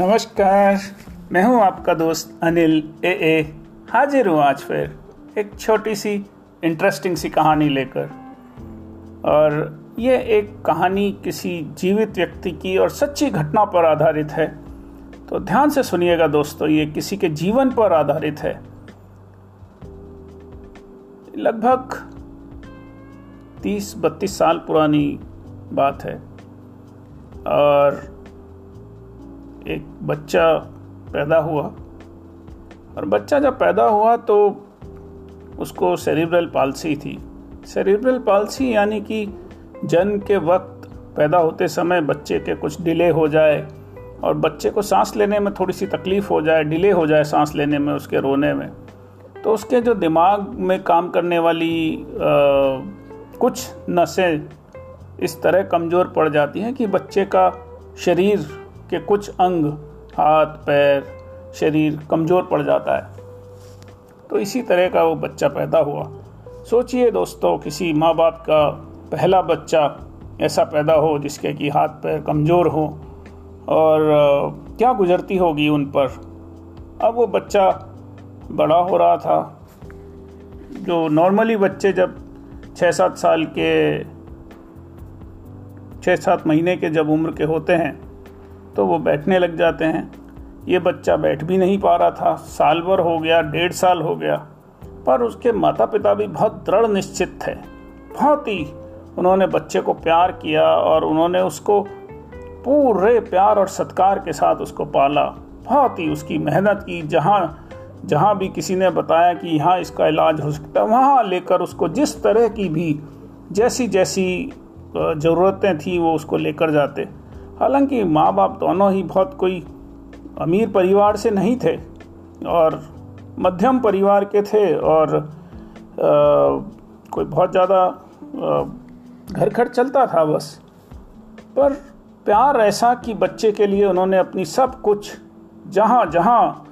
नमस्कार, मैं हूँ आपका दोस्त अनिल ए ए। हाजिर हूँ आज फिर एक छोटी सी इंटरेस्टिंग सी कहानी लेकर। और ये एक कहानी किसी जीवित व्यक्ति की और सच्ची घटना पर आधारित है। तो ध्यान से सुनिएगा दोस्तों, ये किसी के जीवन पर आधारित है। लगभग तीस बत्तीस साल पुरानी बात है। और एक बच्चा पैदा हुआ। और बच्चा जब पैदा हुआ तो उसको सेरिब्रल पालसी थी। सेरिब्रल पालसी यानी कि जन्म के वक्त पैदा होते समय बच्चे के कुछ डिले हो जाए और बच्चे को सांस लेने में थोड़ी सी तकलीफ़ हो जाए डिले हो जाए सांस लेने में उसके रोने में। तो उसके जो दिमाग में काम करने वाली आ, कुछ नसें इस तरह कमज़ोर पड़ जाती हैं कि बच्चे का शरीर के कुछ अंग, हाथ, पैर, शरीर कमज़ोर पड़ जाता है। तो इसी तरह का वो बच्चा पैदा हुआ। सोचिए दोस्तों, किसी माँ बाप का पहला बच्चा ऐसा पैदा हो जिसके कि हाथ, पैर कमज़ोर हो और क्या गुजरती होगी उन पर। अब वो बच्चा बड़ा हो रहा था। जो नॉर्मली बच्चे जब छः सात साल के छः सात महीने के जब उम्र के होते हैं तो वो बैठने लग जाते हैं। ये बच्चा बैठ भी नहीं पा रहा था। साल भर हो गया, डेढ़ साल हो गया। पर उसके माता पिता भी बहुत दृढ़ निश्चित थे। बहुत ही उन्होंने बच्चे को प्यार किया और उन्होंने उसको पूरे प्यार और सत्कार के साथ उसको पाला। बहुत ही उसकी मेहनत की। जहाँ जहाँ भी किसी ने बताया कि यहाँ इसका इलाज हो सकता है, वहाँ लेकर उसको जिस तरह की भी जैसी जैसी ज़रूरतें थी, वो उसको लेकर जाते। हालाँकि माँ बाप दोनों ही बहुत कोई अमीर परिवार से नहीं थे और मध्यम परिवार के थे और आ, कोई बहुत ज़्यादा घर खर्च चलता था बस। पर प्यार ऐसा कि बच्चे के लिए उन्होंने अपनी सब कुछ जहाँ जहाँ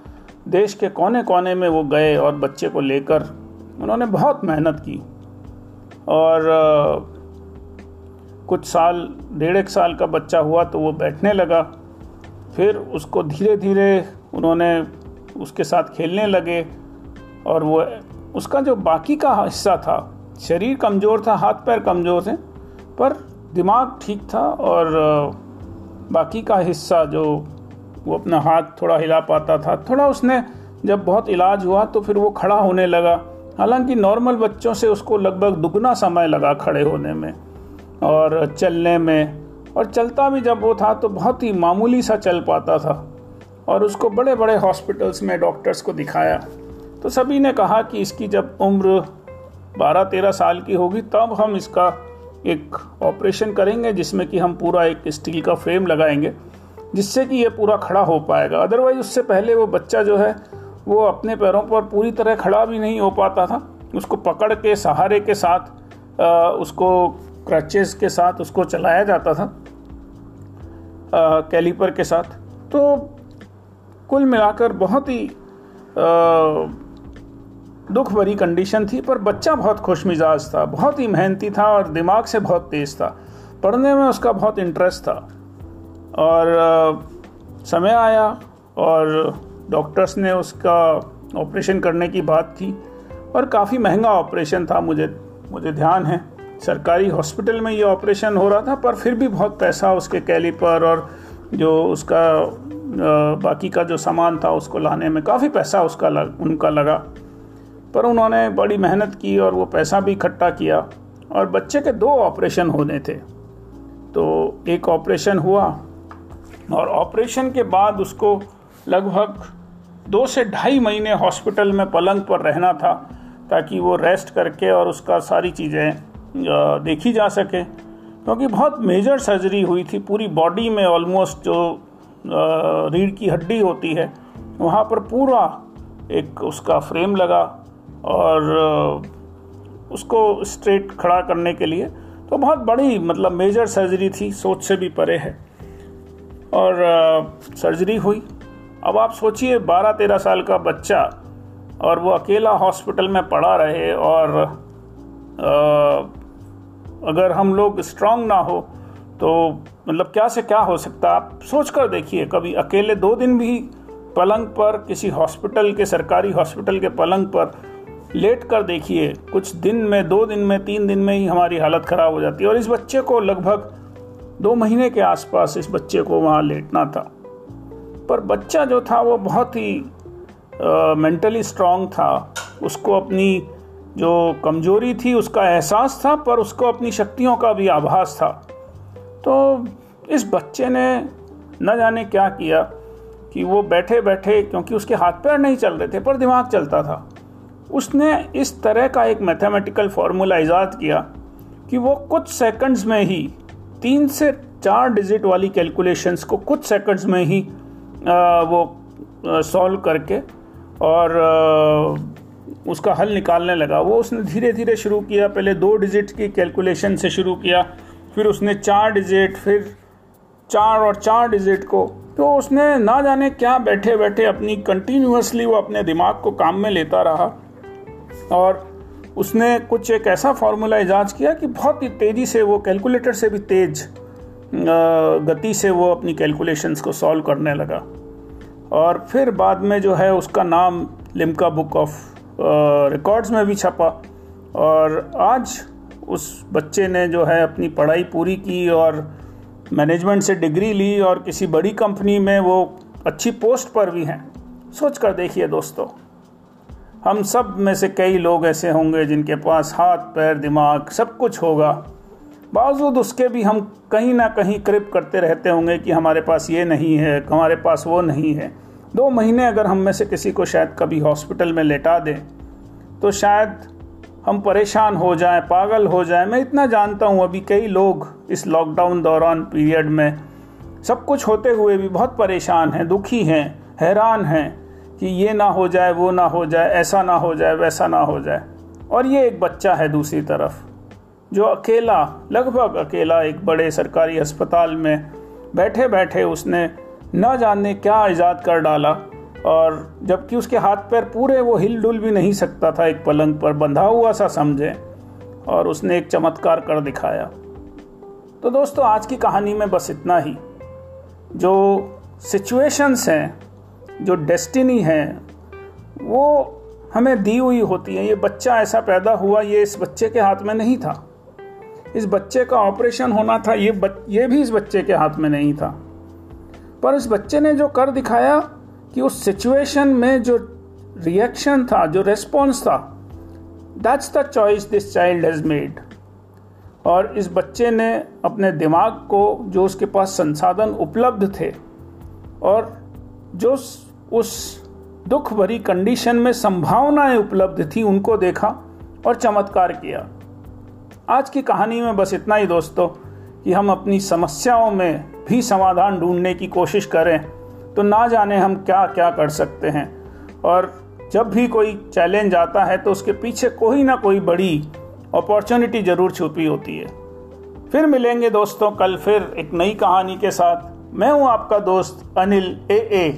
देश के कोने कोने में वो गए और बच्चे को लेकर उन्होंने बहुत मेहनत की। और कुछ साल, डेढ़ एक साल का बच्चा हुआ तो वो बैठने लगा। फिर उसको धीरे धीरे उन्होंने उसके साथ खेलने लगे और वो, उसका जो बाकी का हिस्सा था, शरीर कमज़ोर था, हाथ पैर कमज़ोर थे, पर दिमाग ठीक था और बाकी का हिस्सा जो वो अपना हाथ थोड़ा हिला पाता था, थोड़ा उसने जब बहुत इलाज हुआ तो फिर वो खड़ा होने लगा। हालाँकि नॉर्मल बच्चों से उसको लगभग दुगना समय लगा खड़े होने में। और चलने में। और चलता भी जब वो था तो बहुत ही मामूली सा चल पाता था। और उसको बड़े बड़े हॉस्पिटल्स में डॉक्टर्स को दिखाया। तो सभी ने कहा कि इसकी जब उम्र 12-13 साल की होगी तब हम इसका एक ऑपरेशन करेंगे जिसमें कि हम पूरा एक स्टील का फ्रेम लगाएँगे जिससे कि ये पूरा खड़ा हो पाएगा। अदरवाइज़ उससे पहले वो बच्चा जो है वो अपने पैरों पर पूरी तरह खड़ा भी नहीं हो पाता था। उसको पकड़ के सहारे के साथ आ, उसको क्रचेस के साथ उसको चलाया जाता था कैलीपर के साथ। तो कुल मिलाकर बहुत ही दुख भरी कंडीशन थी, पर बच्चा बहुत खुश मिजाज था, बहुत ही मेहनती था और दिमाग से बहुत तेज था। पढ़ने में उसका बहुत इंटरेस्ट था। और समय आया और डॉक्टर्स ने उसका ऑपरेशन करने की बात की, और काफ़ी महँगा ऑपरेशन था, मुझे मुझे ध्यान है। सरकारी हॉस्पिटल में ये ऑपरेशन हो रहा था पर फिर भी बहुत पैसा उसके कैलिपर और जो उसका बाकी का जो सामान था उसको लाने में काफ़ी पैसा उसका लग, उनका लगा। पर उन्होंने बड़ी मेहनत की और वो पैसा भी इकट्ठा किया और बच्चे के दो ऑपरेशन होने थे। तो एक ऑपरेशन हुआ और ऑपरेशन के बाद उसको लगभग दो से ढाई महीने हॉस्पिटल में पलंग पर रहना था ताकि वो रेस्ट करके और उसका सारी चीज़ें देखी जा सके। क्योंकि बहुत मेजर सर्जरी हुई थी पूरी बॉडी में ऑलमोस्ट जो रीढ़ की हड्डी होती है वहाँ पर पूरा एक उसका फ्रेम लगा और उसको स्ट्रेट खड़ा करने के लिए। तो बहुत बड़ी मतलब मेजर सर्जरी थी सोच से भी परे है। और सर्जरी हुई। अब आप सोचिए 12-13 साल का बच्चा और वो अकेला हॉस्पिटल में पड़ा रहे और आ, अगर हम लोग स्ट्रांग ना हो तो मतलब क्या से क्या हो सकता आप सोच कर देखिए, कभी अकेले दो दिन भी पलंग पर, किसी हॉस्पिटल के, सरकारी हॉस्पिटल के पलंग पर लेट कर देखिए, कुछ दिन में, दो दिन में, तीन दिन में ही हमारी हालत ख़राब हो जाती है। और इस बच्चे को लगभग दो महीने के आसपास इस बच्चे को वहाँ लेटना था। पर बच्चा जो था, वो बहुत ही मेंटली स्ट्रांग था। उसको अपनी जो कमज़ोरी थी उसका एहसास था पर उसको अपनी शक्तियों का भी आभास था। तो इस बच्चे ने न जाने क्या किया कि वो बैठे बैठे क्योंकि उसके हाथ पैर नहीं चल रहे थे पर दिमाग चलता था। उसने इस तरह का एक मैथमेटिकल फार्मूला ईजाद किया कि वो कुछ सेकंड्स में ही तीन से चार डिजिट वाली कैलकुलेशंस को कुछ सेकंड्स में ही आ, वो सॉल्व करके और आ, उसका हल निकालने लगा। वो उसने धीरे धीरे शुरू किया। पहले दो डिजिट की कैलकुलेशन से शुरू किया। फिर उसने चार डिजिट फिर चार और चार डिजिट को। तो उसने ना जाने क्या बैठे बैठे अपनी कंटिन्यूसली वो अपने दिमाग को काम में लेता रहा। और उसने कुछ एक ऐसा फार्मूला इजाज किया कि बहुत ही तेज़ी से वो कैलकुलेटर से भी तेज गति से वो अपनी कैलकुलेशंस को सॉल्व करने लगा। और फिर बाद में जो है उसका नाम लिमका बुक ऑफ़ रिकॉर्ड्स में भी छपा। और आज उस बच्चे ने जो है अपनी पढ़ाई पूरी की और मैनेजमेंट से डिग्री ली और किसी बड़ी कंपनी में वो अच्छी पोस्ट पर भी हैं। सोच कर देखिए दोस्तों, हम सब में से कई लोग ऐसे होंगे जिनके पास हाथ, पैर, दिमाग सब कुछ होगा। बावजूद उसके भी हम कहीं ना कहीं क्रिप करते रहते होंगे कि हमारे पास ये नहीं है, हमारे पास वो नहीं है। दो महीने अगर हम में से किसी को शायद कभी हॉस्पिटल में लेटा दें तो शायद हम परेशान हो जाएँ, पागल हो जाएँ। मैं इतना जानता हूँ, अभी कई लोग इस लॉकडाउन दौरान पीरियड में सब कुछ होते हुए भी बहुत परेशान हैं, दुखी हैं, हैरान हैं कि ये ना हो जाए, वो ना हो जाए, ऐसा ना हो जाए, वैसा ना हो जाए। और ये एक बच्चा है दूसरी तरफ़, जो अकेला, लगभग अकेला एक बड़े सरकारी अस्पताल में बैठे बैठे उसने न जाने क्या ईजाद कर डाला। और जबकि उसके हाथ पैर पूरे वो हिल डुल भी नहीं सकता था एक पलंग पर बंधा हुआ सा समझे और उसने एक चमत्कार कर दिखाया। तो दोस्तों आज की कहानी में बस इतना ही। जो सिचुएशंस हैं जो डेस्टिनी है वो हमें दी हुई होती है। ये बच्चा ऐसा पैदा हुआ ये इस बच्चे के हाथ में नहीं था। इस बच्चे का ऑपरेशन होना था ये बच, ये भी इस बच्चे के हाथ में नहीं था। पर इस बच्चे ने जो कर दिखाया कि उस सिचुएशन में जो रिएक्शन था, जो रेस्पॉन्स था that's the choice this child has made और इस बच्चे ने अपने दिमाग को, जो उसके पास संसाधन उपलब्ध थे और जो उस दुख भरी कंडीशन में संभावनाएँ उपलब्ध थी, उनको देखा और चमत्कार किया। आज की कहानी में बस इतना ही दोस्तों, कि हम अपनी समस्याओं में भी समाधान ढूँढने की कोशिश करें तो ना जाने हम क्या क्या कर सकते हैं। और जब भी कोई चैलेंज आता है तो उसके पीछे कोई ना कोई बड़ी अपॉर्चुनिटी ज़रूर छुपी होती है। फिर मिलेंगे दोस्तों कल फिर एक नई कहानी के साथ। मैं हूँ आपका दोस्त अनिल ए ए।